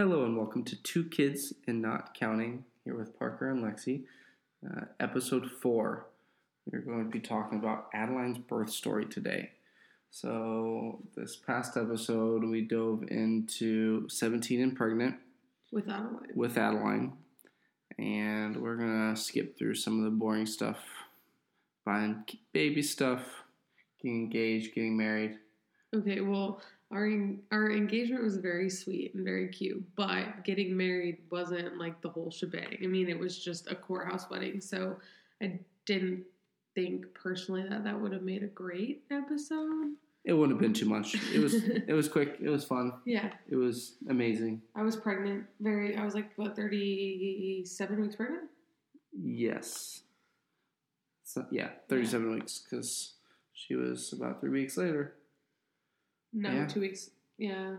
Hello and welcome to Two Kids and Not Counting, here with Parker and Lexi. Uh, episode 4. We're going to be talking about Adaline's birth story today. So, this past episode, we dove into 17 and pregnant with Adaline. with Adaline. And we're going to skip through some of the boring stuff buying baby stuff, getting engaged, getting married. Okay, well, our our engagement was very sweet and very cute, but getting married wasn't like the whole shebang. I mean, it was just a courthouse wedding, so I didn't think personally that that would have made a great episode. It wouldn't have been too much. It was it was quick. It was fun. Yeah, It was amazing. I was pregnant. Very, I was like what thirty seven weeks pregnant. Yes. So, yeah, 37 weeks because she was about three weeks later. No, Yeah. two weeks. Yeah.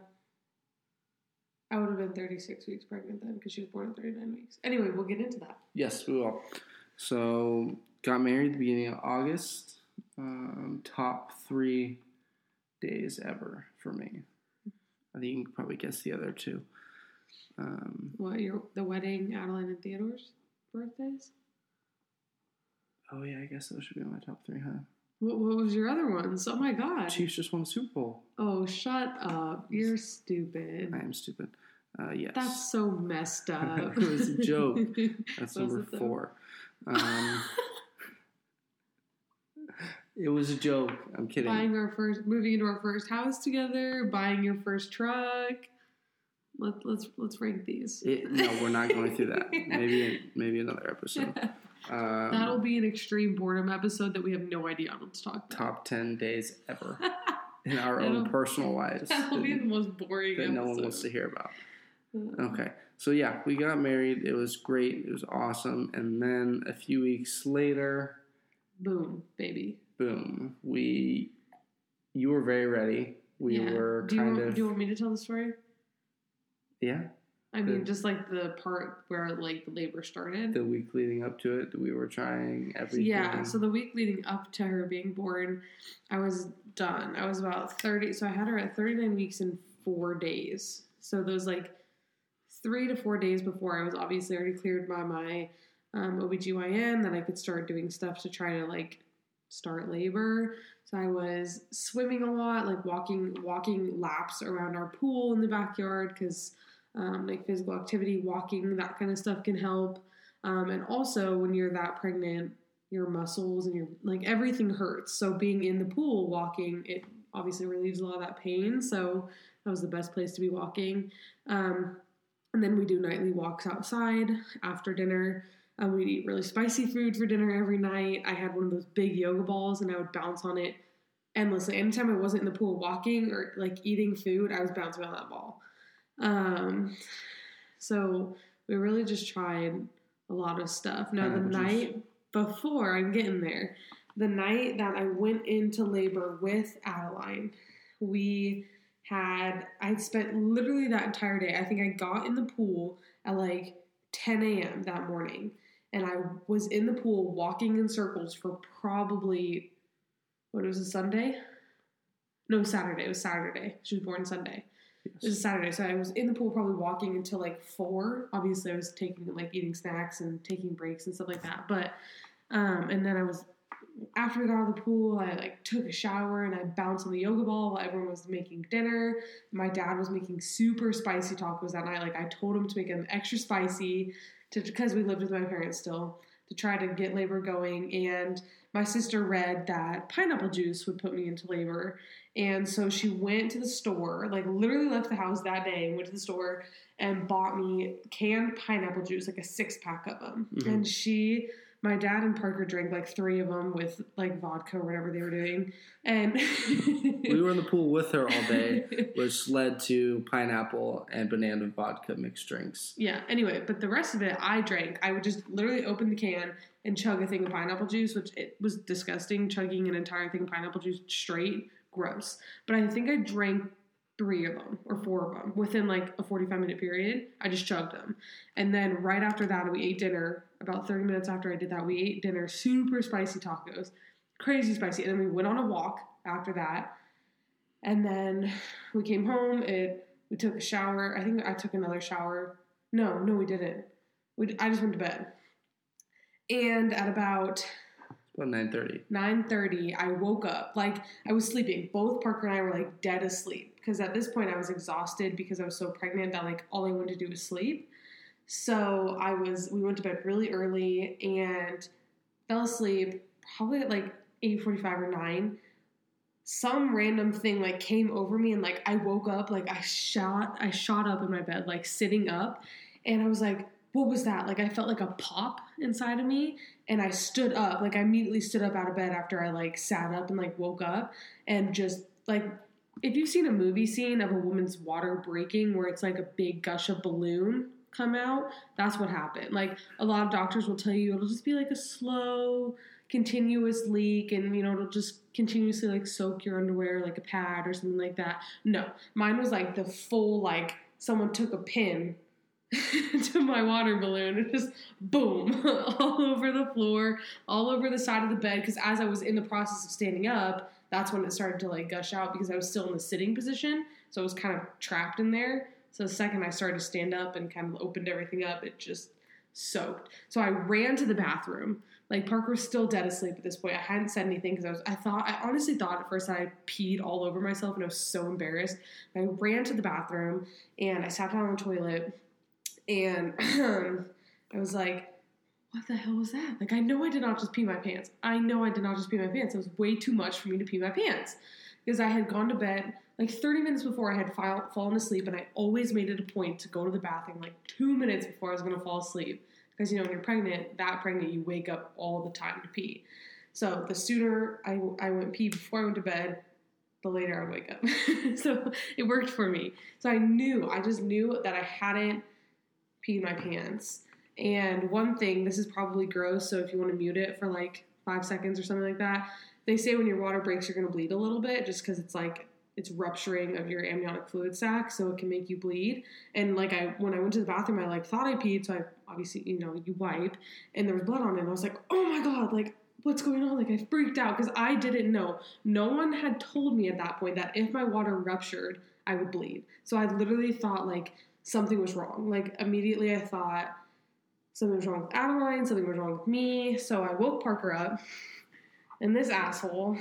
I would have been 36 weeks pregnant then because she was born at 39 weeks. Anyway, we'll get into that. Yes, we will. So, got married at the beginning of August. Um, top three days ever for me. I think you can probably guess the other two. Um, What, your the wedding, Adaline and Theodore's birthdays? oh, yeah, I guess those should be on my top three, huh? What, what was your other ones? Oh my god. Chiefs just won the Super Bowl. Oh, shut up. You're stupid. I am stupid. Uh, yes. That's so messed up. It was a joke. That's number four. Um, it was a joke. I'm kidding. buying our first, moving into our first house together, buying your first truck. Let, let's let's rank these. It, no, we're not going through that. Maybe maybe another episode. That'll Um, be an extreme boredom episode that we have no idea what to talk about. top ten days ever in our own personal lives that, That'll be the most boring that episode. no one wants to hear about. Uh, Okay, so yeah, we got married. It was great. It was awesome. And then a few weeks later, Boom, baby. boom, we you were very ready. We Yeah. were do you kind want, of Do you want me to tell the story? yeah. I mean, just like the part where like the labor started. The week leading up to it, we were trying everything. Yeah, so the week leading up to her being born, I was done. I was about 30, so I had her at 39 weeks and four days. So those like three to four days before, I was obviously already cleared by my um, OBGYN that I could start doing stuff to try to like start labor. So I was swimming a lot, like walking walking laps around our pool in the backyard because um, like physical activity, walking, that kind of stuff can help. Um, and also, when you're that pregnant, your muscles and your like everything hurts. So being in the pool walking, it obviously relieves a lot of that pain. So that was the best place to be walking. Um, and then we do nightly walks outside after dinner. Um, we'd eat really spicy food for dinner every night. I had one of those big yoga balls and I would bounce on it endlessly. Anytime I wasn't in the pool walking or like eating food, I was bouncing on that ball. Um, so we really just tried a lot of stuff. Now, the night before, I'm getting there, the night that I went into labor with Adaline, we had, I spent literally that entire day. I think I got in the pool at like 10 a.m. that morning. And I was in the pool walking in circles for probably, what, it was a Sunday? No, Saturday. It was Saturday. She was born Sunday. It was a Saturday, so I was in the pool probably walking until like four. Obviously, I was taking like eating snacks and taking breaks and stuff like that. But um, and then I was after we got out of the pool, I like took a shower and I bounced on the yoga ball while everyone was making dinner. My dad was making super spicy tacos that night. Like I told him to make them extra spicy to because we lived with my parents still to try to get labor going. And my sister read that pineapple juice would put me into labor. And so she went to the store, like literally left the house that day and went to the store and bought me canned pineapple juice, like a six pack of them. Mhm. And she, my dad and Parker drank like three of them with like vodka or whatever they were doing. And we were in the pool with her all day, which led to pineapple and banana vodka mixed drinks. Yeah, anyway, but the rest of it I drank. I would just literally open the can and chug a thing of pineapple juice, which it was disgusting, chugging an entire thing of pineapple juice straight. Gross. But I think I drank three of them or four of them within like a 45 minute period. I just chugged them. And then right after that, we ate dinner. About 30 minutes after I did that, we ate dinner, super spicy tacos, crazy spicy. And then we went on a walk after that. And then we came home. It We took a shower. I think I took another shower. No, no, we didn't. We, I just went to bed. And at about About nine thirty. 9:30 I woke up like I was sleeping. Both Parker and I were like dead asleep because at this point I was exhausted because I was so pregnant that like all I wanted to do was sleep. So I was we went to bed really early and fell asleep probably at like 8:45 or 9 some random thing like came over me and like I woke up like I shot I shot up in my bed like sitting up. And I was like what was that? Like I felt like a pop inside of me and I stood up. Like I immediately stood up out of bed after I like sat up and like woke up and just like if you've seen a movie scene of a woman's water breaking where it's like a big gush of balloon come out that's what happened. Like a lot of doctors will tell you it'll just be like a slow continuous leak and you know it'll just continuously like soak your underwear like a pad or something like that. No. Mine was like the full like someone took a pin to my water balloon and just boom all over the floor all over the side of the bed because as i was in the process of standing up that's when it started to like gush out because i was still in the sitting position so i was kind of trapped in there so the second i started to stand up and kind of opened everything up it just soaked so i ran to the bathroom like Parker was still dead asleep at this point. I hadn't said anything because I was I thought I honestly thought at first I peed all over myself and I was so embarrassed. I ran to the bathroom and I sat down on the toilet and I was like, what the hell was that? Like I know I did not just pee my pants. I know I did not just pee my pants. It was way too much for me to pee my pants. Because I had gone to bed like 30 minutes before I had fall, fallen asleep and I always made it a point to go to the bathroom like two minutes before I was gonna fall asleep because you know when you're pregnant, that pregnant, you wake up all the time to pee. So the sooner I, I went pee before I went to bed, the later I wake up. so it worked for me. So I knew, I just knew that I hadn't peed my pants. And one thing, this is probably gross, so if you want to mute it for like five seconds or something like that, they say when your water breaks, you're going to bleed a little bit just because it's like it's rupturing of your amniotic fluid sac, so it can make you bleed. And like I, when I went to the bathroom, I like thought I peed, so I obviously, you know, you wipe, and there was blood on it. And I was like, oh my god, like what's going on? Like I freaked out because I didn't know. No one had told me at that point that if my water ruptured, I would bleed. So I literally thought like something was wrong. Like immediately, I thought something was wrong with Adaline, something was wrong with me. So I woke Parker up. And this asshole,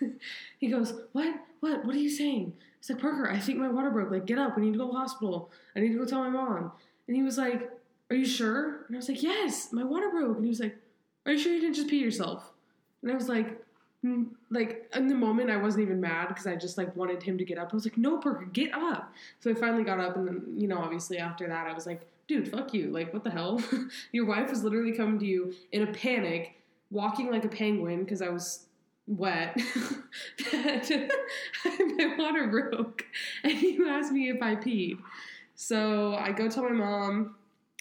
he goes, What? What? What are you saying? It's like, Parker, I think my water broke. Like, get up. We need to go to the hospital. I need to go tell my mom. And he was like, Are you sure? And I was like, Yes, my water broke. And he was like, Are you sure you didn't just pee yourself? And I was like. Like in the moment I wasn't even mad because I just like wanted him to get up. I was like, no, Parker, get up. So I finally got up, and then you know, obviously after that, I was like, dude, fuck you. Like, what the hell? Your wife was literally coming to you in a panic, walking like a penguin because I was wet. my water broke, and you asked me if I peed. So I go tell my mom,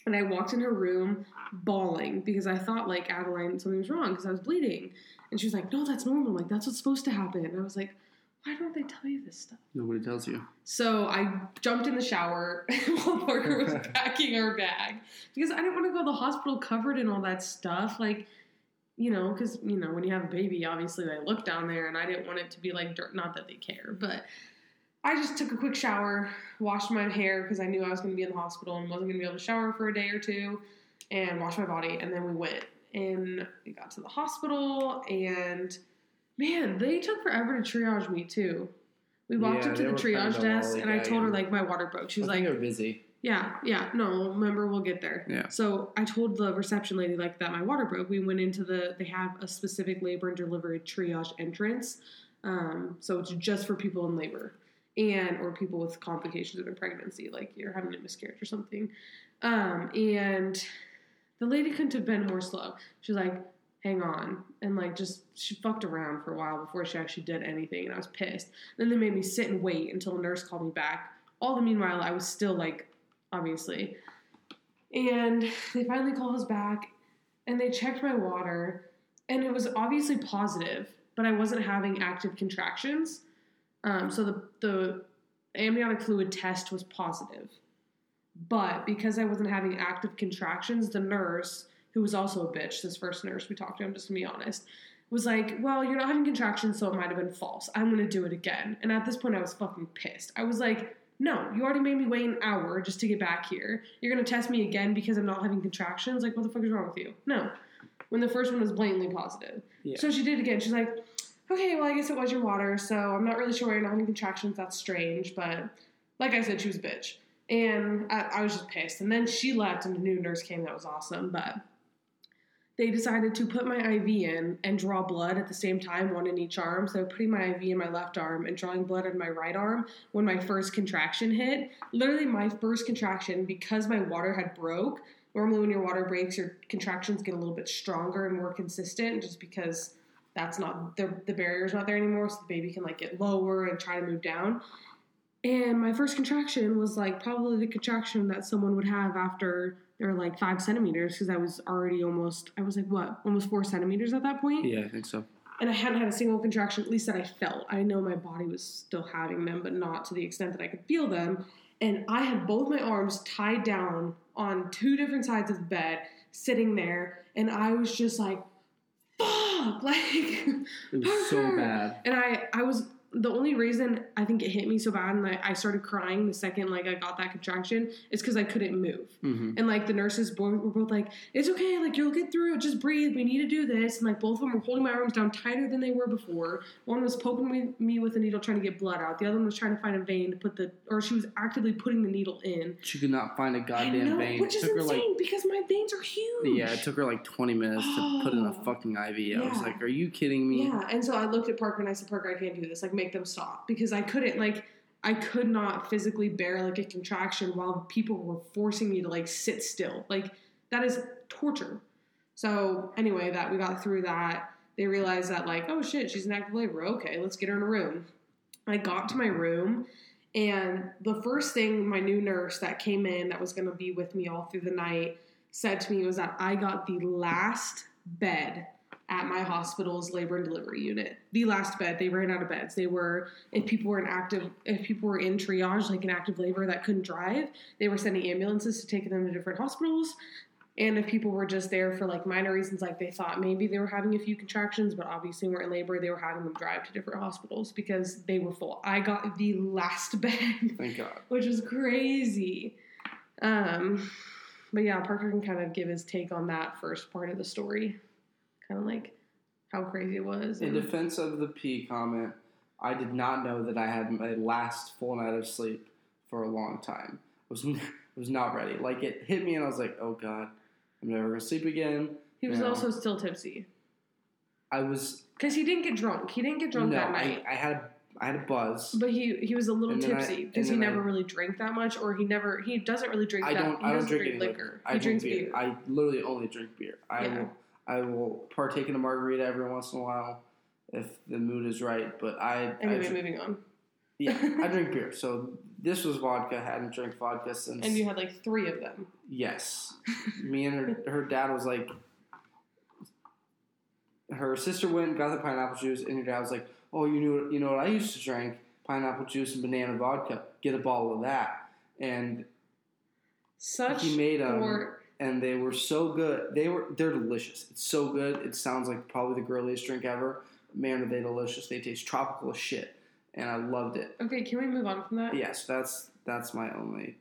and I walked in her room bawling because I thought like Adaline something was wrong because I was bleeding, and she was like, "No, that's normal. Like that's what's supposed to happen." And I was like, "Why don't they tell you this stuff?" Nobody tells you. So I jumped in the shower while Parker was packing our bag because I didn't want to go to the hospital covered in all that stuff. Like, you know, because you know when you have a baby, obviously they look down there, and I didn't want it to be like dirt. Not that they care, but I just took a quick shower, washed my hair because I knew I was going to be in the hospital and wasn't going to be able to shower for a day or two, and washed my body, and then we went and we got to the hospital, and man, they took forever to triage me too. We walked Yeah, up to the triage desk, and I told her like my water broke. She was I think like, they're busy. yeah, yeah, no, remember we'll get there. Yeah. So I told the reception lady like that my water broke. We went into the they have a specific labor and delivery triage entrance. Um, so it's just for people in labor and or people with complications of their pregnancy, like you're having a miscarriage or something. Um, and the lady couldn't have been more slow. She's like, hang on. And like just she fucked around for a while before she actually did anything and I was pissed. Then they made me sit and wait until a nurse called me back. All the meanwhile I was still like obviously. And they finally called us back and they checked my water and it was obviously positive, but I wasn't having active contractions. Um, so the, the amniotic fluid test was positive. But because I wasn't having active contractions, the nurse, who was also a bitch, this first nurse we talked to, I'm just gonna be honest, was like, Well, you're not having contractions, so it might have been false. I'm gonna do it again. And at this point, I was fucking pissed. I was like, no, you already made me wait an hour just to get back here. You're gonna test me again because I'm not having contractions. Like, what the fuck is wrong with you? No. When the first one was blatantly positive. Yeah. So she did it again. She's like, okay, well, I guess it was your water. So I'm not really sure why you're not having contractions. That's strange. But like I said, she was a bitch. And I, I was just pissed. And then she left and a new nurse came that was awesome. But they decided to put my IV in and draw blood at the same time, one in each arm. So putting my IV in my left arm and drawing blood in my right arm when my first contraction hit. Literally, my first contraction, because my water had broke. Normally, when your water breaks, your contractions get a little bit stronger and more consistent, just because that's not the the barrier's not there anymore, so the baby can like get lower and try to move down. And my first contraction was like probably the contraction that someone would have after they're like five centimeters because I was already almost, I was like, what, almost four centimeters at that point? Yeah, I think so. And I hadn't had a single contraction, at least that I felt. I know my body was still having them, but not to the extent that I could feel them. And I had both my arms tied down on two different sides of the bed, sitting there, and I was just like, fuck, like, It was so bad. and I, I was the only reason I think it hit me so bad and I, I started crying the second like I got that contraction is because I couldn't move. hmm And like the nurses both were both like, "It's okay, like you'll get through it. Just breathe. We need to do this." And like both of them were holding my arms down tighter than they were before. One was poking me, me with a needle trying to get blood out. The other one was trying to find a vein to put the, or she was actively putting the needle in. She could not find a goddamn know, vein. which it is insane like because my veins are huge. yeah, it took her like 20 minutes to put in a Oh. fucking IV. I was like, "Are you kidding me?" Yeah, and so I looked at Parker and I said, Parker, I can't do this. Like, make them stop because I couldn't. Like, I could not physically bear like a contraction while people were forcing me to like sit still. Like, that is torture. So anyway, that we got through that. They realized that like, oh shit, she's in active labor. Okay, let's get her in a room. I got to my room. And the first thing my new nurse that came in, that was going to be with me all through the night, said to me was that I got the last bed at my hospital's labor and delivery unit. The last bed. They ran out of beds. They were if people were in active if people were in triage like in active labor that couldn't drive, they were sending ambulances to take them to different hospitals. And if people were just there for like minor reasons, like they thought maybe they were having a few contractions, but obviously weren't in labor, they were having them drive to different hospitals because they were full. I got the last bed Thank God. which was crazy. Um, but yeah, Parker can kind of give his take on that first part of the story, kind of like how crazy it was. In defense of the pee comment, I did not know that I had my last full night of sleep for a long time. I was was not ready. Like it hit me, and I was like, "Oh God, I'm never gonna sleep again." he was Yeah. also still tipsy I was because he didn't get drunk. He didn't get drunk no, that I, night. I had a, I had a buzz. But he he was a little I- tipsy because he then I- never really drank that much, or he never he doesn't really drink I don't. he I don't doesn't drink any liquor. I he drink drinks beer. beer. I literally only drink beer. I Yeah. will. I will partake in a margarita every once in a while if the mood is right. But I. I Anyway, drink- moving on. yeah, I drink beer. So this was vodka. I hadn't drank vodka since. And you had like three of them. Yes. Me and her, her dad was like, her sister went and got the pineapple juice, and your dad was like, "Oh, you knew you know what I used to drink? Pineapple juice and banana vodka. Get a bottle of that." And Such he made um, a or and they were so good. They were they're delicious. It's so good. It sounds like probably the girliest drink ever. Man, are they delicious? They taste tropical as shit, and I loved it. okay. Can we move on from that? Yes, that's that's my only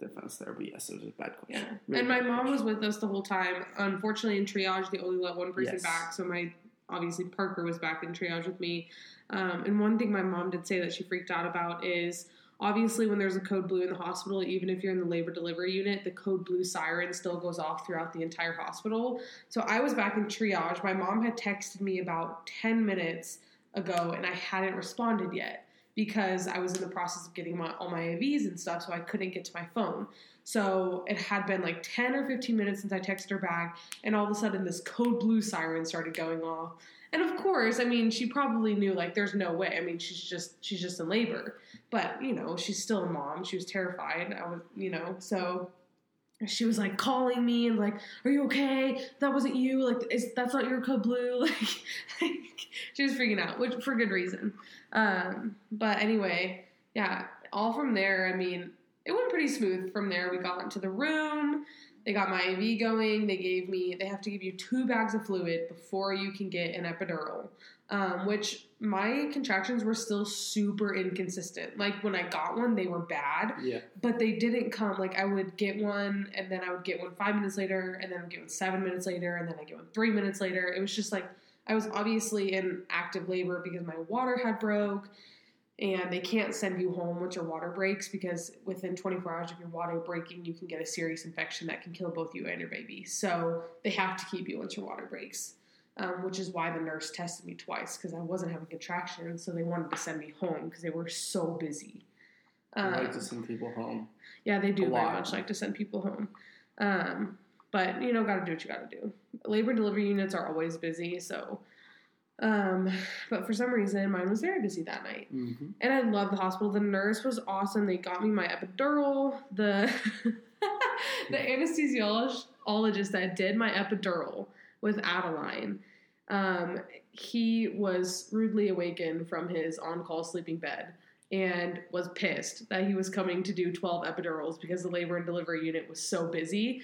defense there. But yes, it was a bad Yeah. question. Really and my mom was with us the whole time. Unfortunately, in triage, they only let one person Yes. back. So my obviously Parker was back in triage with me. Um, and one thing my mom did say that she freaked out about is obviously when there's a code blue in the hospital, even if you're in the labor delivery unit, the code blue siren still goes off throughout the entire hospital. So I was back in triage. My mom had texted me about 10 minutes ago, and I hadn't responded yet because I was in the process of getting my, all my IVs and stuff, so I couldn't get to my phone. So it had been like 10 or 15 minutes since I texted her back, and all of a sudden this code blue siren started going off. And of course, I mean, she probably knew like there's no way. I mean, she's just she's just in labor. But, you know, she's still a mom. She was terrified. I was, you know, so she was like calling me and like, "Are you okay? That wasn't you. Like, is that's not your code blue?" Like, she was freaking out, which for good reason. Um, but anyway, yeah, all from there. I mean, it went pretty smooth from there. We got into the room. They got my IV going. They gave me. They have to give you two bags of fluid before you can get an epidural. um, which my contractions were still super inconsistent. Like when I got one, they were bad, Yeah. but they didn't come. Like I would get one, and then I would get one five minutes later, and then I would get one seven minutes later, and then I get one three minutes later. It was just like I was obviously in active labor because my water had broke, and they can't send you home once your water breaks because within 24 hours of your water breaking, you can get a serious infection that can kill both you and your baby. So they have to keep you once your water breaks. Um, which is why the nurse tested me twice because I wasn't having contractions, so they wanted to send me home because they were so busy. I like Um, to send people home. yeah, they do A very lot. much like to send people home. Um, but you know, got to do what you got to do. Labor delivery units are always busy, so. Um, but for some reason, mine was very busy that night, Mm-hmm. and I love the hospital. The nurse was awesome. They got me my epidural. The the anesthesiologist that did my epidural with Adaline. Um, he was rudely awakened from his on-call sleeping bed and was pissed that he was coming to do 12 epidurals because the labor and delivery unit was so busy.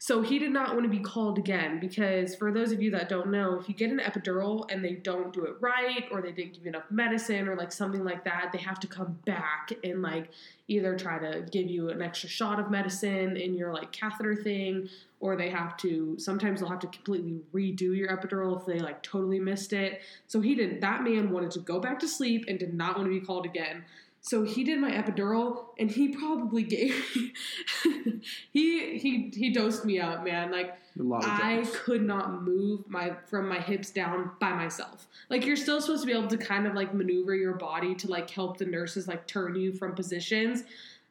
So he did not want to be called again because for those of you that don't know, if you get an epidural and they don't do it right or they didn't give you enough medicine or like something like that, they have to come back and like either try to give you an extra shot of medicine in your like catheter thing or they have to sometimes they'll have to completely redo your epidural if they like totally missed it. So he did that man wanted to go back to sleep and did not want to be called again. So he did my epidural and he probably gave me, he he he dosed me up, man. Like A lot of I could not move my from my hips down by myself. Like you're still supposed to be able to kind of like maneuver your body to like help the nurses like turn you from positions.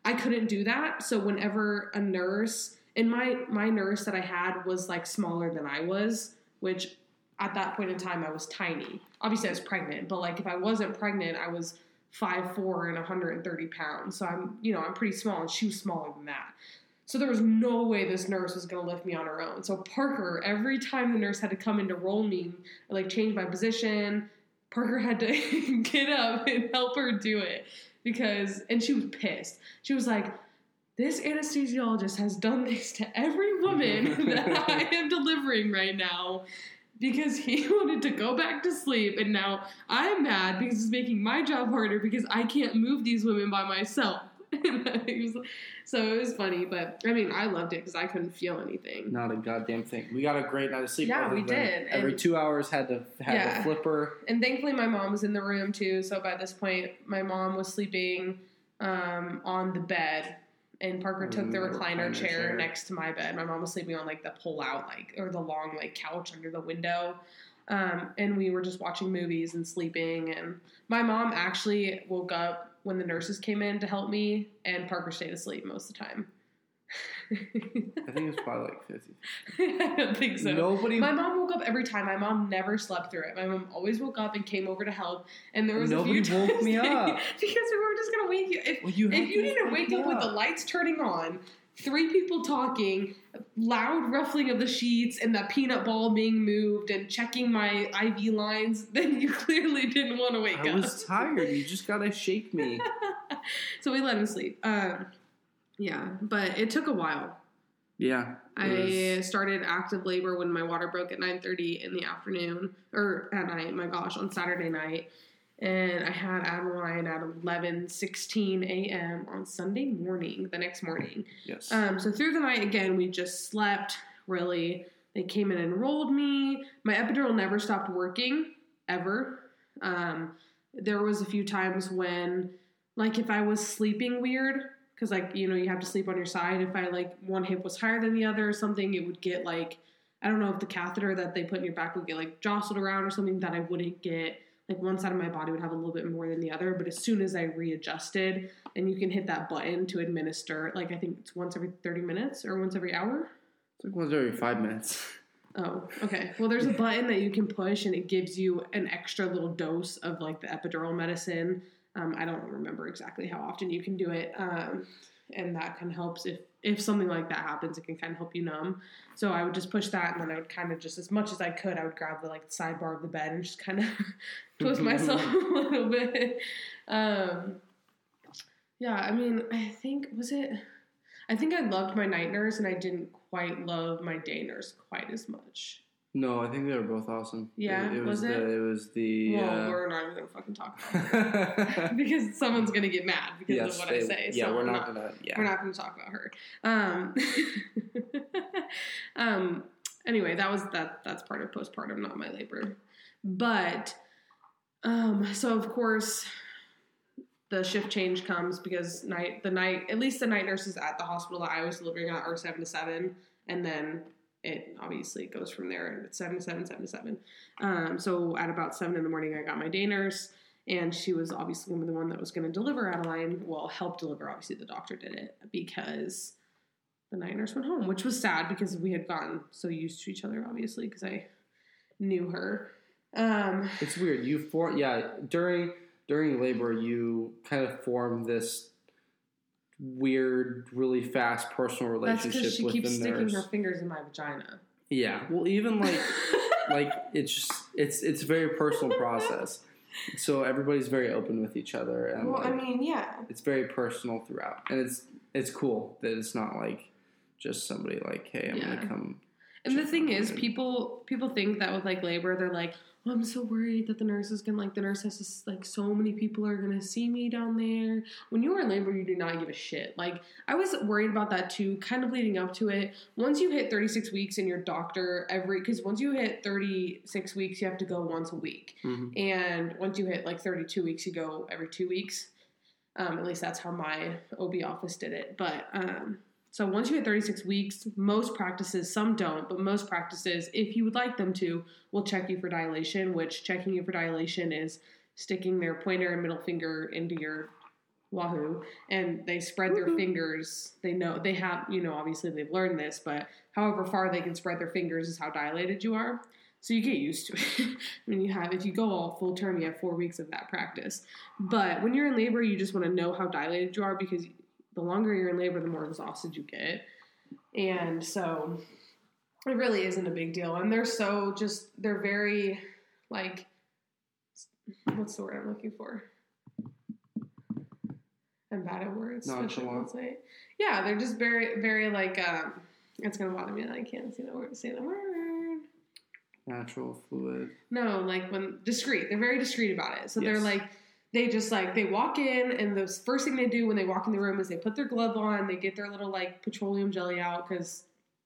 I couldn't do that. So whenever a nurse and my my nurse that I had was like smaller than I was, which at that point in time I was tiny. Obviously I was pregnant, but like if I wasn't pregnant, I was five four and 130 pounds. So I'm you know I'm pretty small, and she was smaller than that. So there was no way this nurse was going to lift me on her own. So Parker, every time the nurse had to come in to roll me, like change my position, Parker had to get up and help her do it because, and she was pissed. She was like, "This anesthesiologist has done this to every woman that I am delivering right now." Because he wanted to go back to sleep, and now I'm mad because it's making my job harder because I can't move these women by myself. It was- so it was funny, but I mean, I loved it because I couldn't feel anything. Not a goddamn thing. We got a great night of sleep. Yeah, we did, Every and- two hours had to have Yeah. a flipper. And thankfully, my mom was in the room too. So by this point, my mom was sleeping um, on the bed, and Parker took the the recliner, recliner chair, chair. next to my bed. My mom was sleeping on like the pull out, like or the long like couch under the window. Um, and we were just watching movies and sleeping. And my mom actually woke up when the nurses came in to help me, and Parker stayed asleep most of the time. I think it was probably like 50. I don't think so. Nobody. My mom woke up every time. My mom never slept through it. My mom always woke up and came over to help. And there was Nobody a few woke me up. because we were just gonna wake you. If, Well, you if you to didn't wake me up with the lights turning on, three people talking, loud ruffling of the sheets, and the peanut ball being moved, and checking my IV lines, then you clearly didn't want to wake I up. I was tired. You just gotta shake me. so we let him sleep. Um, yeah, but it took a while. Yeah. I was- started active labor when my water broke at 9:30 in the afternoon or at night, my gosh, on Saturday night. And I had Adaline at 11:16 a.m. on Sunday morning, the next morning. yes. Um, so through the night again, we just slept. Really, they came and enrolled me. My epidural never stopped working ever. Um, there was a few times when, like, if I was sleeping weird, because like you know you have to sleep on your side. If I like one hip was higher than the other or something, it would get like I don't know if the catheter that they put in your back would get like jostled around or something that I wouldn't get. Like one side of my body would have a little bit more than the other, but as soon as I readjusted, and you can hit that button to administer, like I think it's once every thirty minutes or once every hour. it's like once every five minutes. Oh, okay. Well, there's a button that you can push, and it gives you an extra little dose of like the epidural medicine. Um, I don't remember exactly how often you can do it, um, and that kind of helps if if something like that happens. It can kind of help you numb. So I would just push that, and then I would kind of just as much as I could, I would grab the like sidebar of the bed and just kind of twist myself a little bit. Um, yeah, I mean, I think was it. I think I loved my night nurse, and I didn't quite love my day nurse quite as much. No, I think they were both awesome. Yeah, it, it was was, it? the it was the. well, uh, we're not even gonna fucking talk about her because someone's gonna get mad because yes, of what they- I say. Yeah, so we're I'm not gonna. Yeah, We're not going to talk about her. Um, um, anyway, that was that. That's part of postpartum, not my labor. But um, so of course, the shift change comes because night the night at least the night nurses at the hospital that I was delivering at are seven to seven, and then it obviously goes from there. It's seven to seven, seven to seven. Um, so at about seven in the morning, I got my day nurse and she was obviously the one that was going to deliver Adaline. Well, help deliver. Obviously, the doctor did it because the night nurse went home, which was sad because we had gotten so used to each other, obviously, because I knew her. Um, it's weird. You form yeah during during labor you kind of form this weird, really fast personal that's relationship because she keeps sticking nurse. her fingers in my vagina. Yeah, well, even like like it's just it's it's a very personal process. So everybody's very open with each other, and well, I mean, yeah. it's very personal throughout, and it's it's cool that it's not like just somebody like, hey, I'm Yeah. gonna come. And the thing is, people people think that with like labor, they're like, oh, I'm so worried that the nurse is gonna like the nurse has to like so many people are gonna see me down there. When you are in labor, you do not give a shit. Like I was worried about that too, kind of leading up to it. Once you hit 36 weeks and your doctor every because once you hit 36 weeks, you have to go once a week, Mhm. and once you hit like 32 weeks, you go every two weeks. Um, at least that's how my OB office did it. But um, so once you hit 36 weeks, most practices, some don't, but most practices, if you would like them to, will check you for dilation, which checking you for dilation is sticking their pointer and middle finger into your wahoo and they spread their Woohoo. fingers. They know they have, you know, obviously they've learned this, but however far they can spread their fingers is how dilated you are. So you get used to it. I mean, you have, if you go all full term, you have four weeks of that practice. But when you're in labor, you just want to know how dilated you are because the longer you're in labor, the more exhausted you get. And so it really isn't a big deal. And they're so just, they're very, like, what's the word I'm looking for? I'm bad at words. Nonchalant. Yeah, they're just very, very like, um, it's going to bother me that I can't say the word. Say the word. Natural fluid. No, like when discreet. They're very discreet about it. So they're like, they just like they walk in, and the first thing they do when they walk in the room is they put their glove on, they get their little like petroleum jelly out because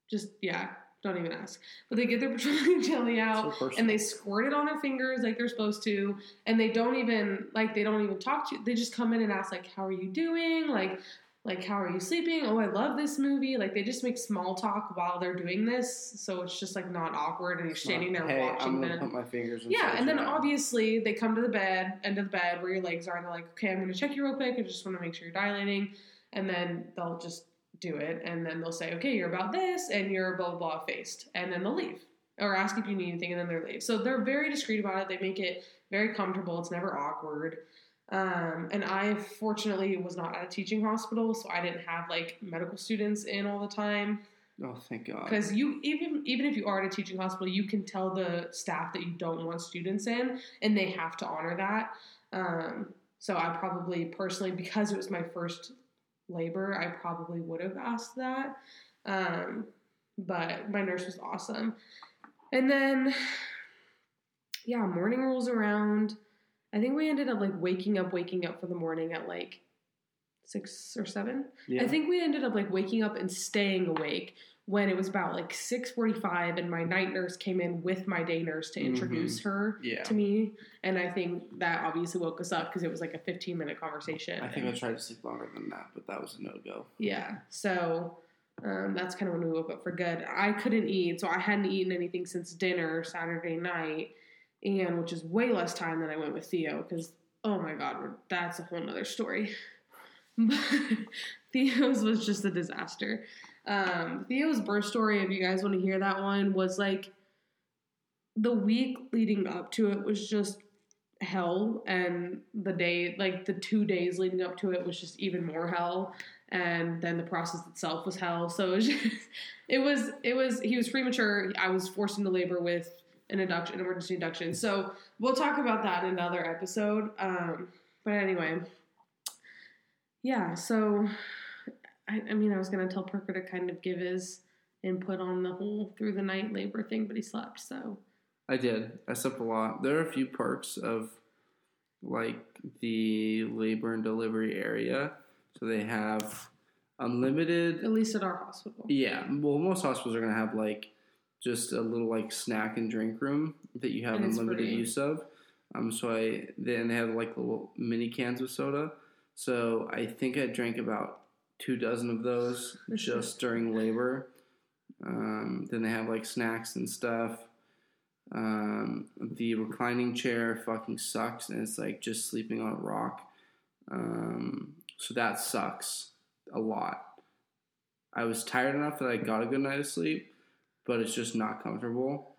just yeah, don't even ask. But they get their petroleum jelly out. So and they squirt it on their fingers like they're supposed to and they don't even like they don't even talk to you they just come in and ask like how are you doing like like how are you sleeping oh i love this movie like they just make small talk while they're doing this so it's just like not awkward and you're standing there hey, watching I'm them put my fingers. yeah, and then obviously they come to the bed, end of the bed where your legs are, and they're like, okay, I'm going to check you real quick. I just want to make sure you're dilating. And then they'll just do it. And then they'll say, okay, you're about this, and you're blah, blah, blah, faced. And then they'll leave or ask if you need anything, and then they'll leave. So they're very discreet about it. They make it very comfortable. It's never awkward. Um, and I fortunately was not at a teaching hospital, so I didn't have like medical students in all the time. Oh, thank God. because you even even if you are at a teaching hospital you can tell the staff that you don't want students in and they have to honor that. Um, so i probably personally because it was my first labor i probably would have asked that. Um, but my nurse was awesome. And then yeah morning rolls around i think we ended up like waking up waking up for the morning at like six or seven yeah. I think we ended up like waking up and staying awake when it was about like 6:45 and my night nurse came in with my day nurse to introduce her yeah. to me and I think that obviously woke us up because it was like a 15 minute conversation. I think I tried to sleep longer than that, but that was a no go. yeah. So um, that's kind of when we woke up for good. I couldn't eat, so I hadn't eaten anything since dinner Saturday night, and which is way less time than I went with Theo because oh my god, that's a whole nother story. But Theo's was just a disaster. Um, Theo's birth story, if you guys want to hear that one, was like the week leading up to it was just hell, and the day, like the two days leading up to it, was just even more hell and then the process itself was hell. So it was, just, it was, it was. He was premature. I was forced into labor with an induction, an emergency induction. So we'll talk about that in another episode. Um, but anyway, yeah. So I, I mean, I was gonna tell Parker to kind of give his input on the whole through the night labor thing, but he slept. So I did. I slept a lot. There are a few perks of like the labor and delivery area. So they have unlimited. at least at our hospital. Yeah, well, most hospitals are gonna have like just a little like snack and drink room that you have unlimited free. use of. Um, so I then they have like little mini cans of soda. So I think I drank about two dozen of those just during labor. Um, then they have like snacks and stuff. Um, the reclining chair fucking sucks, and it's like just sleeping on a rock. Um, so that sucks a lot. I was tired enough that I got a good night of sleep, but it's just not comfortable.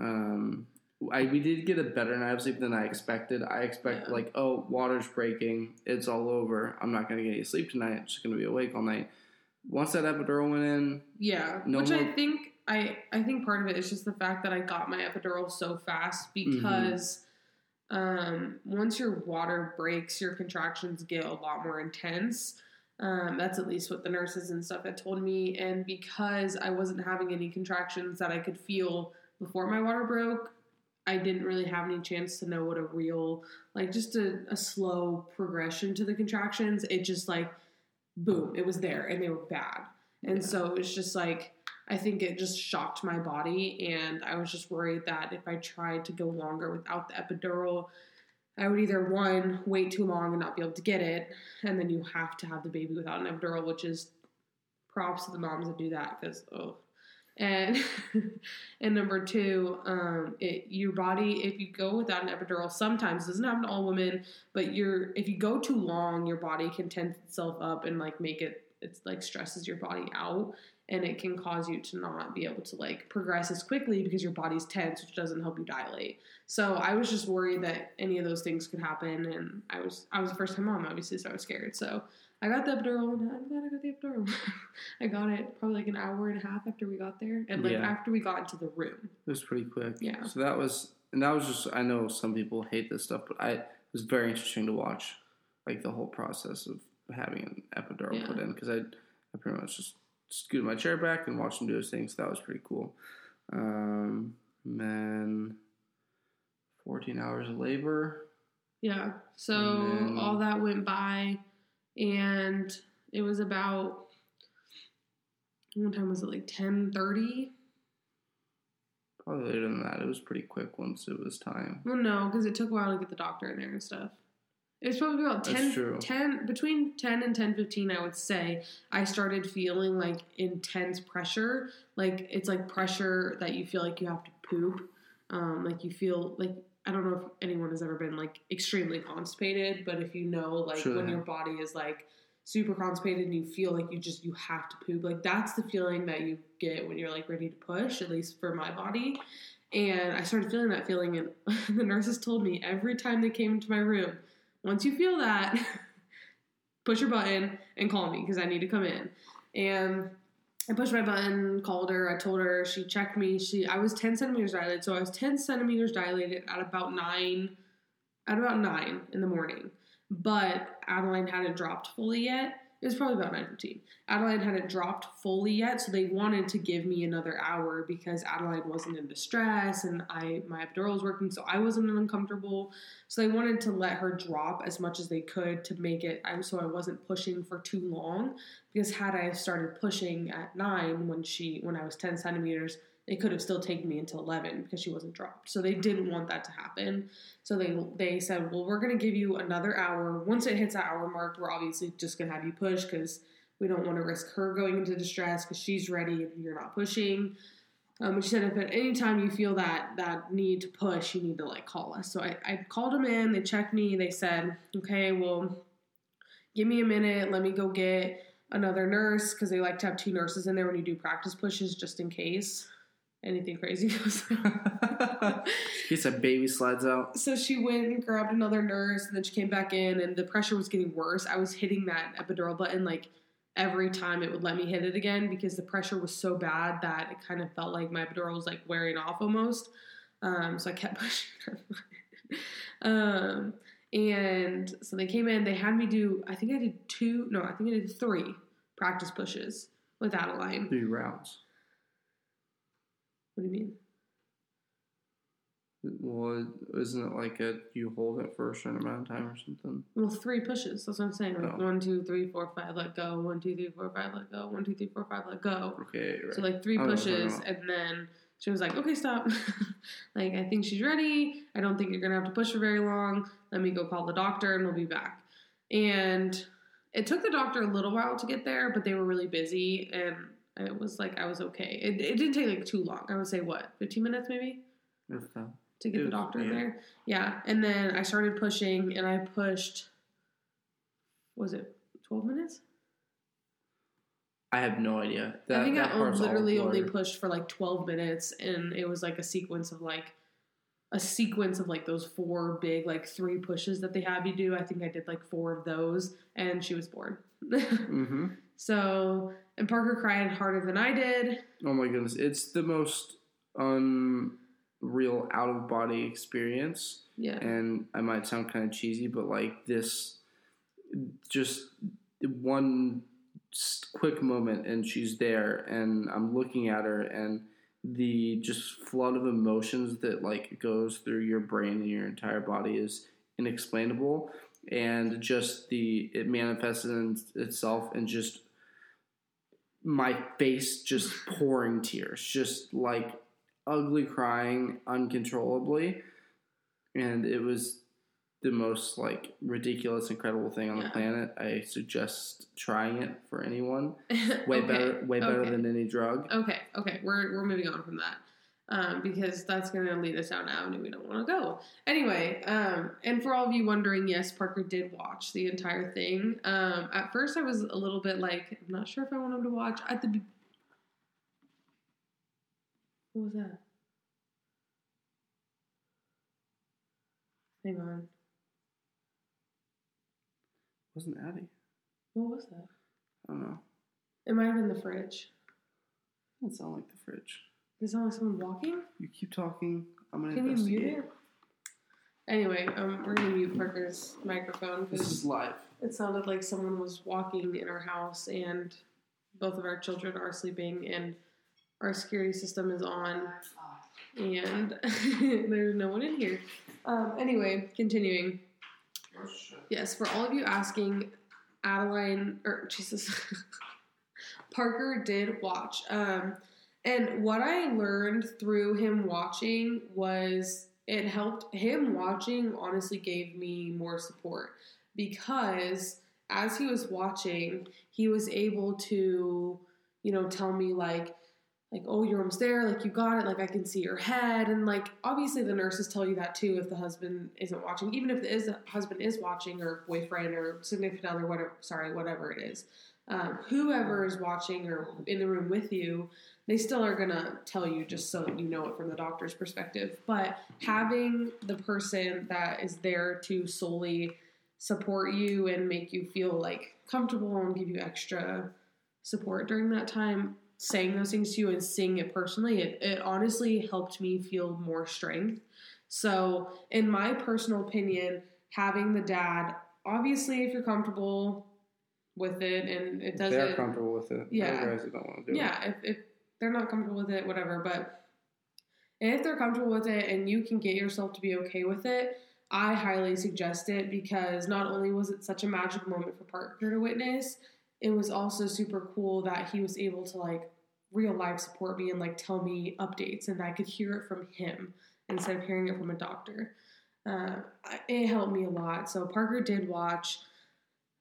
Um, I we did get a better night of sleep than I expected. I expect Yeah. like, oh, water's breaking, it's all over. I'm not gonna get any sleep tonight. I'm just gonna be awake all night. Once that epidural went in, Yeah, No which I think I I think part of it is just the fact that I got my epidural so fast Mm-hmm. because um, once your water breaks, your contractions get a lot more intense. Um, that's at least what the nurses and stuff had told me, and because I wasn't having any contractions that I could feel before my water broke, I didn't really have any chance to know what a real like just a, a slow progression to the contractions. It just like boom, it was there and they were bad. And Yeah. so it's just like I think it just shocked my body and I was just worried that if I tried to go longer without the epidural, I would either one wait too long and not be able to get it, and then you have to have the baby without an epidural, which is props to the moms that do that because oh. And and number two, um, it your body if you go without an epidural, sometimes doesn't happen to all women, but you're if you go too long, your body can tense itself up and like make it it's like stresses your body out and it can cause you to not be able to like progress as quickly because your body's tense, which doesn't help you dilate. So I was just worried that any of those things could happen, and I was I was a first time mom, obviously, so I was scared. So I got the epidural, and I'm glad I got the epidural. I got it probably like an hour and a half after we got there, and like Yeah. after we got into the room. It was pretty quick. Yeah. So that was, and that was just. I know some people hate this stuff, but I it was very interesting to watch, like the whole process of having an epidural Yeah. put in because I, I pretty much just scooted my chair back and watch him do his thing. So that was pretty cool. Um, and then fourteen hours of labor. Yeah. So then- all that went by, and it was about what time was it? Like ten thirty. Probably later than that. It was pretty quick once it was time. Well, no, because it took a while to get the doctor in there and stuff. It was probably about That's 10, 10 between 10 and 10 15 i would say i started feeling like intense pressure. Like it's like pressure that you feel like you have to poop. Um, like you feel like i don't know if anyone has ever been like extremely constipated but if you know like Sure. when your body is like super constipated and you feel like you just you have to poop like that's the feeling that you get when you're like ready to push at least for my body. And I started feeling that feeling, and the nurses told me every time they came into my room, once you feel that, push your button and call me because I need to come in. And I pushed my button, called her. I told her she checked me. She I was ten centimeters dilated, so I was ten centimeters dilated at about nine, at about nine in the morning. But Adaline hadn't dropped fully yet. It was probably about nine fifteen. Adelaide hadn't dropped fully yet, so they wanted to give me another hour because Adelaide wasn't in distress and I my epidural was working, so I wasn't uncomfortable. So they wanted to let her drop as much as they could to make it so I wasn't pushing for too long. Because had I started pushing at nine when she when I was ten centimeters, it could have still taken me until eleven because she wasn't dropped. So they didn't want that to happen. So they they said, well, we're gonna give you another hour. Once it hits that hour mark, we're obviously just gonna have you push because we don't want to risk her going into distress because she's ready and you're not pushing. Um, but she said if at any time you feel that that need to push, you need to like call us. So I, I called them in. They checked me. They said, okay, well, give me a minute. Let me go get another nurse because they like to have two nurses in there when you do practice pushes just in case anything crazy goes on. Case a baby slides out. So she went and grabbed another nurse, and then she came back in, and the pressure was getting worse. I was hitting that epidural button like every time it would let me hit it again because the pressure was so bad that it kind of felt like my epidural was like wearing off almost. Um, so I kept pushing her. um, and so they came in. They had me do. I think I did two. No, I think I did three practice pushes with Adaline. Three rounds. What do you mean? Well, isn't it like a you hold it for a certain amount of time or something? Well, three pushes. That's what I'm saying. Like Oh. one, two, three, four, five, let go. One, two, three, four, five, let go. One, two, three, four, five, let go. Okay, right. So like three I know what you're pushes, and then she was like, "Okay, stop. like I think she's ready. I don't think you're gonna have to push for very long. Let me go call the doctor, and we'll be back." And it took the doctor a little while to get there, but they were really busy, and it was like I was okay. It, it didn't take like too long. I would say what, 15 minutes maybe to get It the doctor yeah. there. Yeah, and then I started pushing, and I pushed. Was it 12 minutes? I have no idea. That, I think I literally only pushed for like 12 minutes, and it was like a sequence of like a sequence of like those four big like three pushes that they have you do. I think I did like four of those, and she was born. Mm-hmm. So, and Parker cried harder than I did. Oh my goodness, it's the most unreal out of body experience. Yeah, and I might sound kind of cheesy, but like this, just one quick moment, and she's there, and I'm looking at her, and the just flood of emotions that like goes through your brain and your entire body is inexplainable, and just the it manifests in itself and just my face just pouring tears, just like ugly crying uncontrollably and it was the most like ridiculous, incredible thing on the planet. I suggest trying it for anyone. Way Okay, better, way better okay. than any drug. Okay, okay, we're we're moving on from that. Um, because that's going to lead us down an avenue we don't want to go. Anyway, um, and for all of you wondering, yes, Parker did watch the entire thing. Um, at first, I was a little bit like, I'm not sure if I want him to watch. At the be- what was that? Hang on, Wasn't Addie? what was that? I don't know. It might have been the fridge. Doesn't sound like the fridge. Is sound like someone walking? You keep talking. I'm gonna Can you mute investigate. it? Anyway, um, we're gonna mute Parker's microphone This because is live. it sounded like someone was walking in our house, and both of our children are sleeping, and our security system is on, and there's no one in here. Um, anyway, continuing. Yes, for all of you asking, Adaline or Jesus, Parker did watch. Um, and what I learned through him watching was it helped him watching honestly gave me more support because as he was watching, he was able to, you know, tell me like like oh you're almost there like you got it like i can see your head. And like obviously the nurses tell you that too if the husband isn't watching even if the husband is watching or boyfriend or significant other whatever sorry whatever it is um, whoever is watching or in the room with you they still are gonna tell you just so you know it from the doctor's perspective but having the person that is there to solely support you and make you feel like comfortable and give you extra support during that time saying those things to you and seeing it personally, it, it honestly helped me feel more strength. So, in my personal opinion, having the dad, obviously, if you're comfortable with it and it doesn't, they're comfortable with it. Yeah. Don't want to do it. yeah, if, if they're not comfortable with it, whatever. But if they're comfortable with it and you can get yourself to be okay with it, I highly suggest it because not only was it such a magical moment for Parker to witness, it was also super cool that he was able to like real life support me and like tell me updates and I could hear it from him instead of hearing it from a doctor. Uh, it helped me a lot. So Parker did watch.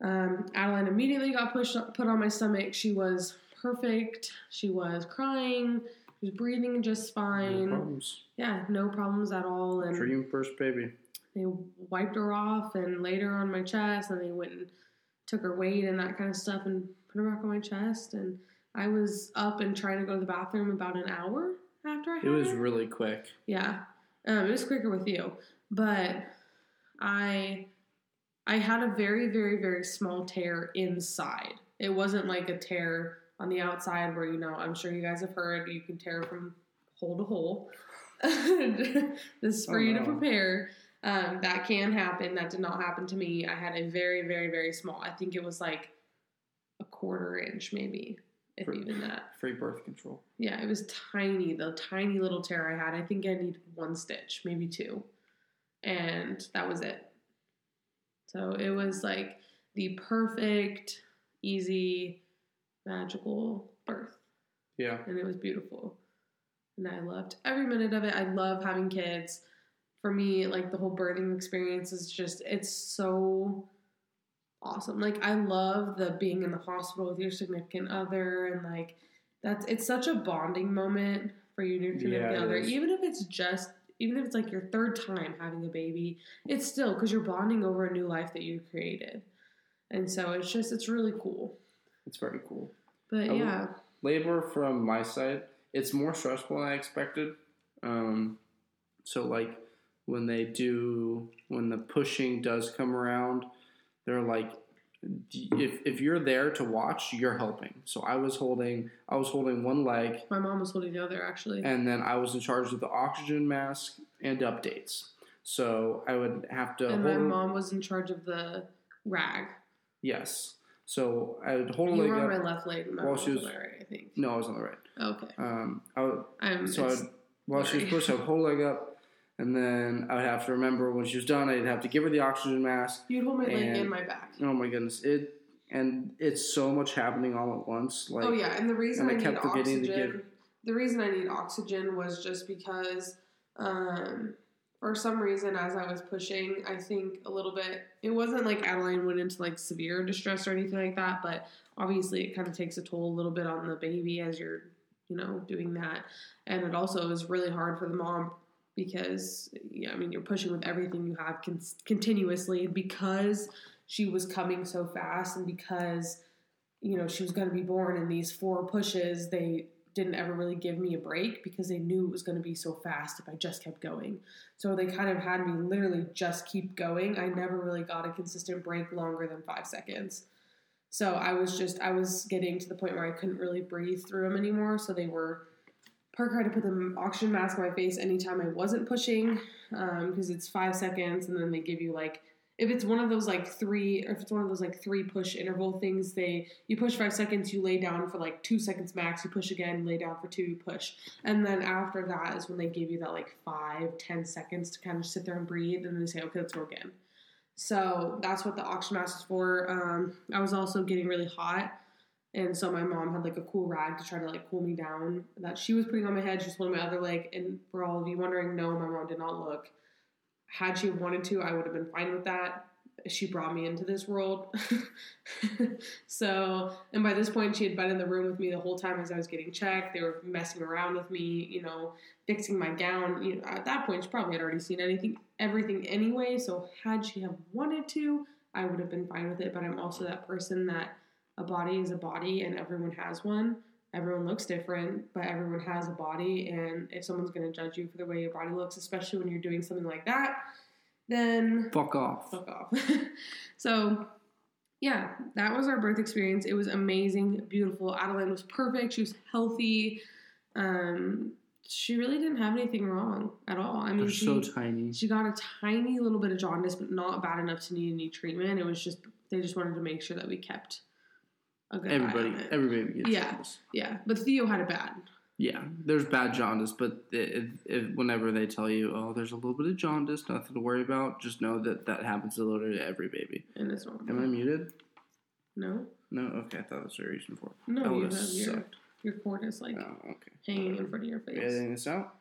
Um, Adaline immediately got pushed put on my stomach. She was perfect. She was crying. She was breathing just No fine. problems. yeah, no problems at all. And Dream first baby. they wiped her off and laid her on my chest and they went and took her weight and that kind of stuff and put her back on my chest and I was up and trying to go to the bathroom about an hour after I had It was really quick. yeah um, it was quicker with you but I I had a very very very small tear inside it wasn't like a tear on the outside where you know I'm sure you guys have heard you can tear from hole to hole this is for Oh, you to prepare um, that can happen. That did not happen to me. I had a very, very, very small. I think it was like a quarter inch, maybe if For- even that. Free birth control. Yeah, it was tiny. The tiny little tear I had. I think I needed one stitch, maybe two, and that was it. So it was like the perfect, easy, magical birth, Yeah. and it was beautiful. And I loved every minute of it. I love having kids. For me, like the whole birthing experience is just it's so awesome. Like I love the being in the hospital with your significant other and like that's it's such a bonding moment for you and your significant Yeah, other. Even if it's just even if it's like your third time having a baby, it's still because you're bonding over a new life that you created. And so it's just it's really cool. It's very cool. But yeah, labor from my side it's more stressful than i expected um, so like when they do when the pushing does come around they're like if, if you're there to watch you're helping so i was holding i was holding one leg my mom was holding the other actually. and then i was in charge of the oxygen mask and updates so i would have to and my mom was in charge of the rag. yes so i would hold a You leg were on my left leg, my mom she was on was- my right, I think. no i was on the right Okay. um, I would, I'm So I would, while she was pushed, I would hold leg up, and then I would have to remember when she was done, I'd have to give her the oxygen mask. You'd hold my leg and- and my back. Oh my goodness, it and it's so much happening all at once. Like, oh yeah, and the reason and I I need kept forgetting to oxygen, give- the reason I need oxygen was just because, um, for some reason, as I was pushing, I think a little bit. It wasn't like Adaline went into like severe distress or anything like that, but obviously it kind of takes a toll a little bit on the baby as you're, you know, doing that, and it also is really hard for the mom because yeah, I mean you're pushing with everything you have con- continuously because she was coming so fast and because you know she was going to be born in these four pushes they didn't ever really give me a break because they knew it was going to be so fast if I just kept going. So they kind of had me literally just keep going. I never really got a consistent break longer than 5 seconds. So I was just I was getting to the point where I couldn't really breathe through them anymore, so they were Parker had to put the oxygen mask on my face anytime I wasn't pushing because it's five seconds, and then they give you like if it's one of those like three, or if it's one of those like three push interval things, they you push five seconds, you lay down for like two seconds max, you push again, lay down for two, you push, and then after that is when they give you that like five, ten seconds to kind of sit there and breathe, and they say, okay, let's go again. So that's what the oxygen mask is for. Um, I was also getting really hot. And so my mom had like a cool rag to try to like cool me down that she was putting on my head. She was holding my other leg. And for all of you wondering, no, my mom did not look. Had she wanted to, I would have been fine with that. She brought me into this world. so, and by this point, she had been in the room with me the whole time as I was getting checked. They were messing around with me, you know, fixing my gown. You know, at that point, she probably had already seen anything, everything anyway. So, had she have wanted to, I would have been fine with it. But I'm also that person that a body is a body and everyone has one. Everyone looks different, but everyone has a body. And if someone's going to judge you for the way your body looks, especially when you're doing something like that, then fuck off. fuck off. so, yeah, that was our birth experience. It was amazing, beautiful. Adaline was perfect. She was healthy. Um, she really didn't have anything wrong at all. I mean, They're she, so tiny. she got a tiny little bit of jaundice, but not bad enough to need any treatment. It was just they just wanted to make sure that we kept a good Everybody, every baby gets Yeah. jaundice. yeah, but Theo had a bad. Yeah, there's bad jaundice, but it, it, whenever they tell you, oh, there's a little bit of jaundice, nothing to worry about, just know that that happens to literally every baby. And it's normal. Am I muted? No, No? Okay, I thought that's the reason for it. no, That you have your your cord is like Oh, okay. hanging in front of your face. Editing this out?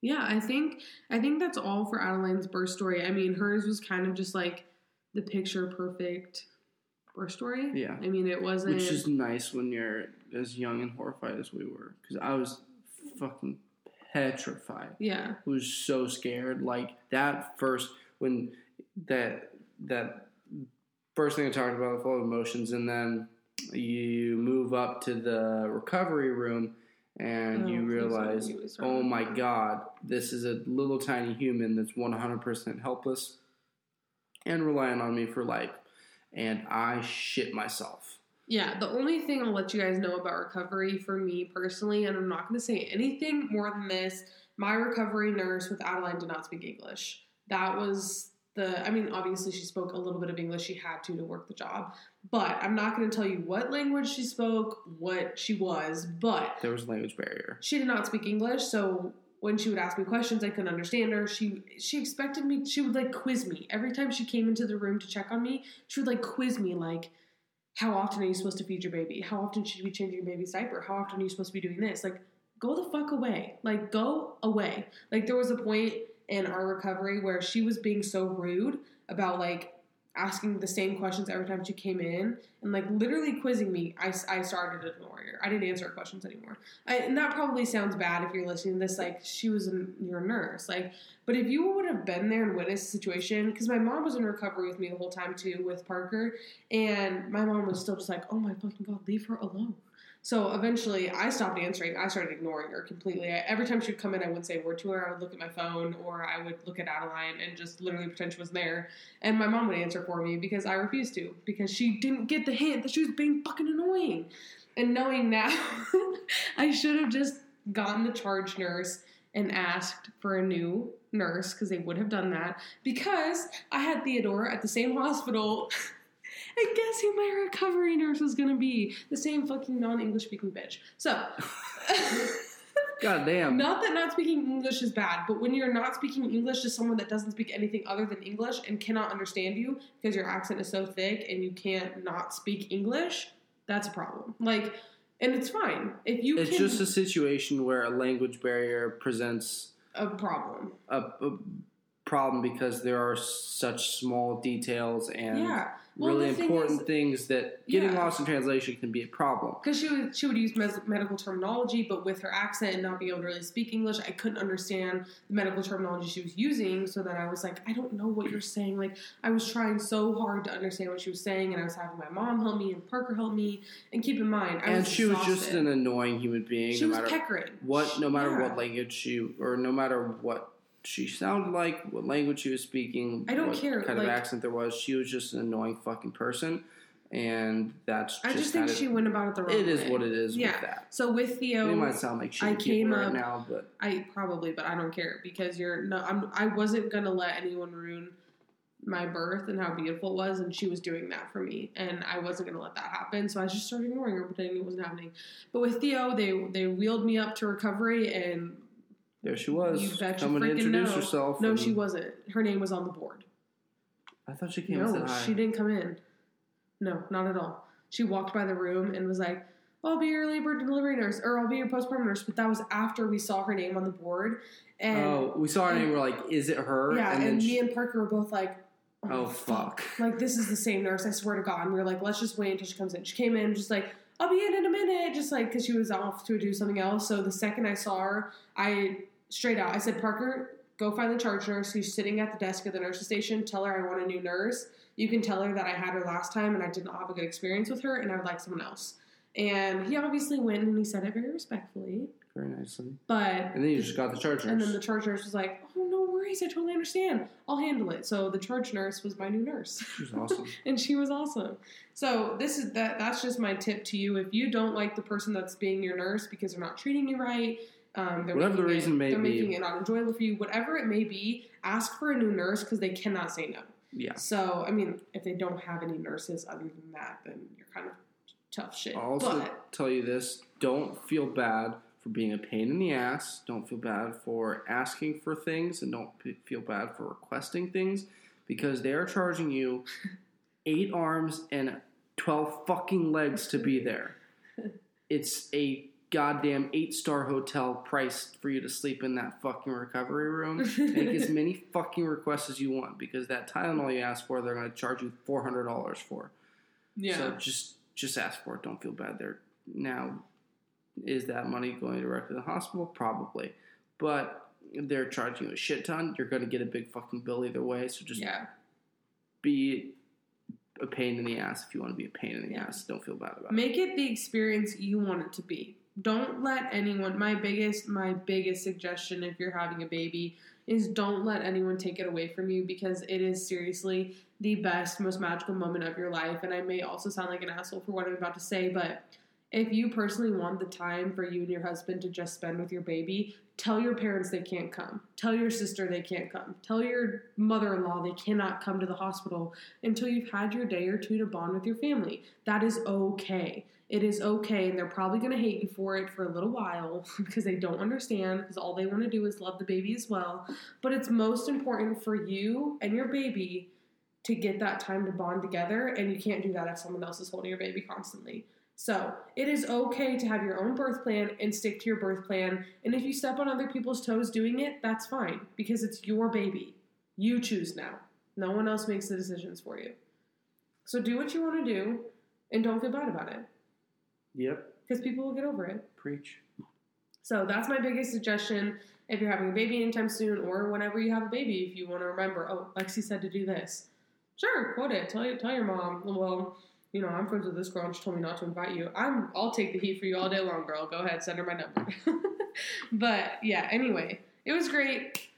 Yeah, I think I think that's all for Adaline's birth story. I mean, hers was kind of just like the picture perfect birth story. Yeah. I mean, it wasn't. Which is nice when you're as young and horrified as we were. Because I was fucking petrified. yeah, I was so scared. Like that first when that that first thing I talked about the flow of emotions, and then you move up to the recovery room and Oh, you realize, get me started oh my god, this is a little tiny human that's one hundred percent helpless and relying on me for life, and I shit myself. Yeah, the only thing I'll let you guys know about recovery for me personally, and I'm not going to say anything more than this, my recovery nurse with Adaline did not speak English. That was the I mean, obviously she spoke a little bit of English. She had to to work the job, but I'm not going to tell you what language she spoke, what she was, but There was a language barrier. she did not speak English, so when she would ask me questions, I couldn't understand her. She she expected me. She would like quiz me every time she came into the room to check on me. She would like quiz me like, how often are you supposed to feed your baby? How often should you be changing your baby's diaper? How often are you supposed to be doing this? Like, go the fuck away. Like, go away. Like, there was a point in our recovery where she was being so rude about like asking the same questions every time she came in and like literally quizzing me. I, I started ignoring her. I didn't answer her questions anymore. I, and that probably sounds bad if you're listening to this. Like she was your nurse, like. But if you would have been there and witnessed the situation, because my mom was in recovery with me the whole time too, with Parker, and my mom was still just like, "Oh my fucking god, leave her alone." So eventually, I stopped answering. I started ignoring her completely. I, every time she would come in, I wouldn't say a word to her. I would look at my phone, or I would look at Adaline and just literally pretend she was there. And my mom would answer for me because I refused to, because she didn't get the hint that she was being fucking annoying. And knowing now, I should have just gotten the charge nurse and asked for a new nurse because they would have done that because I had Theodore at the same hospital. and guess who my recovery nurse was gonna be? The same fucking non English speaking bitch. So, God damn. not that not speaking English is bad, but when you're not speaking English to someone that doesn't speak anything other than English and cannot understand you because your accent is so thick and you can't not speak English, that's a problem. Like, and it's fine if you It's can. just a situation where a language barrier presents a problem. a, a problem because there are such small details and yeah. Well, really the thing important is- things that getting Yeah. lost in translation can be a problem. because she would she would use mes- medical terminology, but with her accent and not being able to really speak English, I couldn't understand the medical terminology she was using. So then I was like, I don't know what you're saying. Like I was trying so hard to understand what she was saying, and I was having my mom help me and Parker help me. And keep in mind, I and was she was just an annoying human being, she no was matter peckering what, no matter Yeah. what language she or no matter what she sounded like, what language she was speaking, I don't what care, kind of accent there was. She was just an annoying fucking person, and that's I just, just think she went about it the wrong way. It is what it is Yeah. with that. So with It Theo, might sound like I came people right up- now, but I probably, but I don't care because you're no. I'm. I wasn't gonna let anyone ruin my birth and how beautiful it was, and she was doing that for me, and I wasn't gonna let that happen. So I just started ignoring her, pretending it wasn't happening. But with Theo, they they wheeled me up to recovery, and there she was You betcha coming to freaking introduce know. herself. no, and she wasn't. Her name was on the board. I thought she came in. No, and said hi. she didn't come in. No, not at all. She walked by the room and was like, "I'll be your labor and delivery nurse, or I'll be your postpartum nurse." But that was after we saw her name on the board, and oh, we saw her name. We're like, is it her? yeah, and, then me she- and Parker were both like, oh, oh fuck. Like this is the same nurse. I swear to God. And we were like, let's just wait until she comes in. She came in just like, I'll be in in a minute, just like because she was off to do something else. So the second I saw her, I straight out I said, Parker, go find the charge nurse. She's sitting at the desk at the nurse's station. Tell her I want a new nurse. You can tell her that I had her last time and I did not have a good experience with her, and I would like someone else. And he obviously went and he said it very respectfully, Very nicely. but And then you just got the charge nurse. and then the charge nurse was like, "Oh, no worries. I totally understand. I'll handle it." So the charge nurse was my new nurse. She was awesome. and she was awesome. So this is that. That's just my tip to you. If you don't like the person that's being your nurse because they're not treating you right, um, they're Whatever the reason it, may they're be. making it not enjoyable for you. Whatever it may be, ask for a new nurse because they cannot say no. Yeah. So I mean, if they don't have any nurses other than that, then you're kind of tough shit. I'll also but tell you this: don't feel bad for being a pain in the ass. Don't feel bad for asking for things, and don't p- feel bad for requesting things because they are charging you eight arms and twelve fucking legs to be there. It's a goddamn eight star hotel price for you to sleep in that fucking recovery room. Make as many fucking requests as you want because that Tylenol you ask for, they're going to charge you four hundred dollars for. yeah, So just just ask for it. Don't feel bad there. Now, is that money going directly to the hospital? Probably, but they're charging you a shit ton. You're going to get a big fucking bill either way. So just yeah. be a pain in the ass if you want to be a pain in the Yeah. ass. Don't feel bad about it. Make it the experience you want it to be. Don't let anyone my biggest my biggest suggestion if you're having a baby is don't let anyone take it away from you because it is seriously the best most magical moment of your life and I may also sound like an asshole for what I'm about to say but if you personally want the time for you and your husband to just spend with your baby, tell your parents they can't come. Tell your sister they can't come. Tell your mother in law they cannot come to the hospital until you've had your day or two to bond with your family. That is okay. It is okay, and they're probably going to hate you for it for a little while because they don't understand, because all they want to do is love the baby as well. But it's most important for you and your baby to get that time to bond together, and you can't do that if someone else is holding your baby constantly. So it is okay to have your own birth plan and stick to your birth plan. And if you step on other people's toes doing it, that's fine because it's your baby. You choose now. No one else makes the decisions for you. So do what you want to do and don't feel bad about it Yep. because people will get over it. Preach. So that's my biggest suggestion if you're having a baby anytime soon or whenever you have a baby, if you want to remember, oh, Lexi said to do this. Sure, quote it. Tell, tell your mom, well, you know, I'm friends with this girl and she told me not to invite you. I'm, I'll take the heat for you all day long, girl. Go ahead, send her my number. but yeah, anyway, it was great.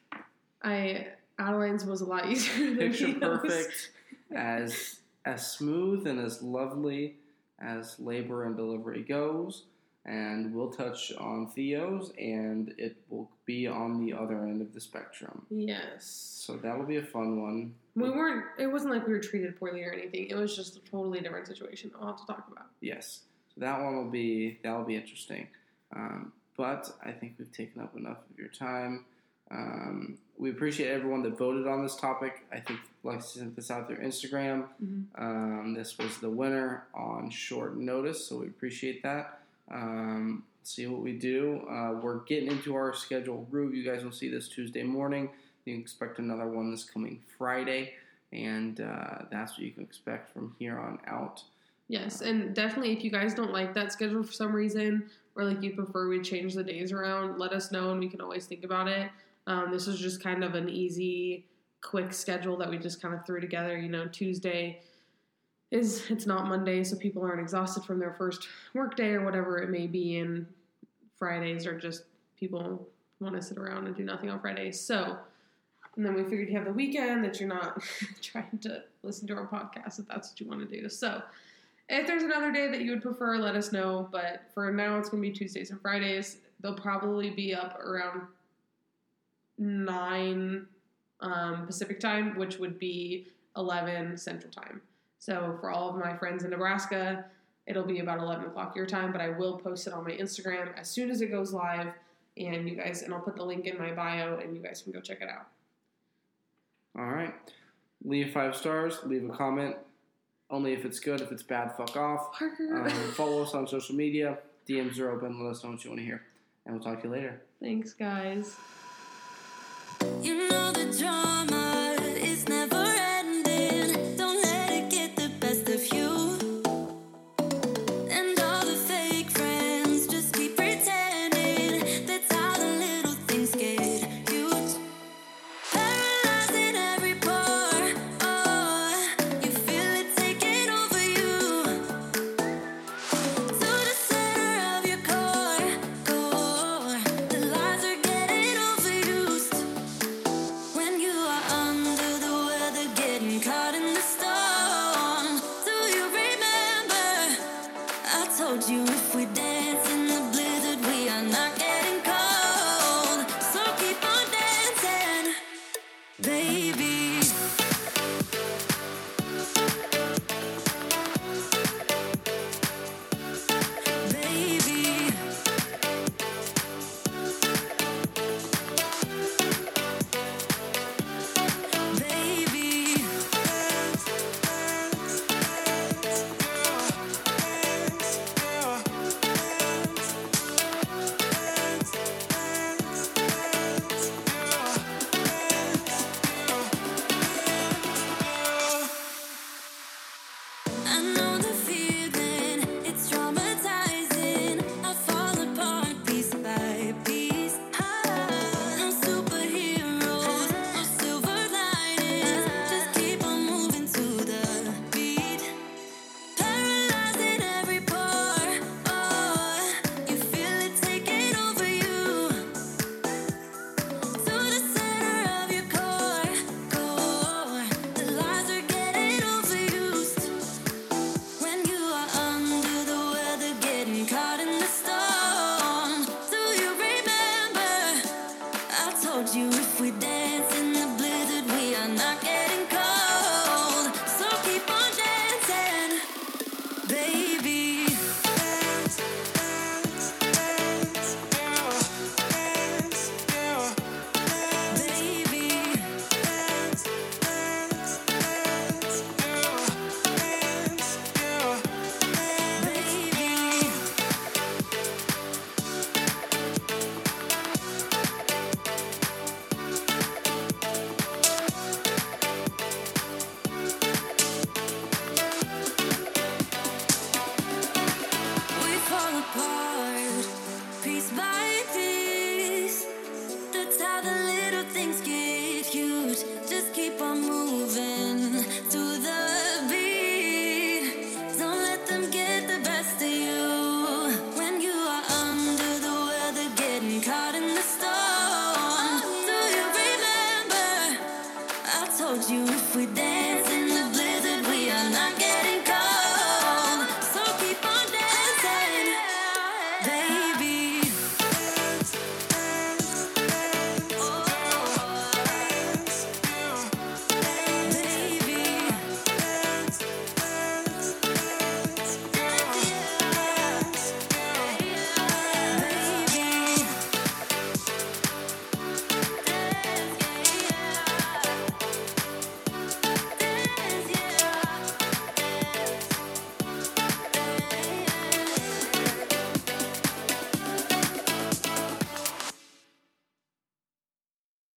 I, Adaline's was a lot easier than Picture perfect, as as smooth and as lovely as labor and delivery goes. And we'll touch on Theo's, and it will be on the other end of the spectrum. Yes. So that'll be a fun one. We weren't, it wasn't like we were treated poorly or anything. It was just a totally different situation I'll have to talk about. Yes. So that one will be that'll be interesting. Um, but I think we've taken up enough of your time. Um, we appreciate everyone that voted on this topic. I think Lexi sent this out through Instagram. Mm-hmm. Um, this was the winner on short notice, so we appreciate that. Um, see what we do. Uh, we're getting into our schedule groove. You guys will see this Tuesday morning. You can expect another one this coming Friday, and uh, that's what you can expect from here on out. Yes, and definitely if you guys don't like that schedule for some reason, or like you prefer we change the days around, let us know and we can always think about it. Um, this was just kind of an easy, quick schedule that we just kind of threw together. You know, Tuesday is it's not Monday, so people aren't exhausted from their first work day or whatever it may be, and Fridays are just people want to sit around and do nothing on Fridays. So, and then we figured you have the weekend that you're not trying to listen to our podcast if that's what you want to do. So, if there's another day that you would prefer, let us know. But for now, it's going to be Tuesdays and Fridays. They'll probably be up around 9 um, Pacific time, which would be 11 Central time. So for all of my friends in Nebraska, it'll be about 11 o'clock your time, but I will post it on my Instagram as soon as it goes live. And you guys, and I'll put the link in my bio, and you guys can go check it out. All right. Leave five stars. Leave a comment. Only if it's good. If it's bad, fuck off. Parker. Um, follow us on social media. DMs are open. Let us know what you want to hear. And we'll talk to you later. Thanks, guys. You know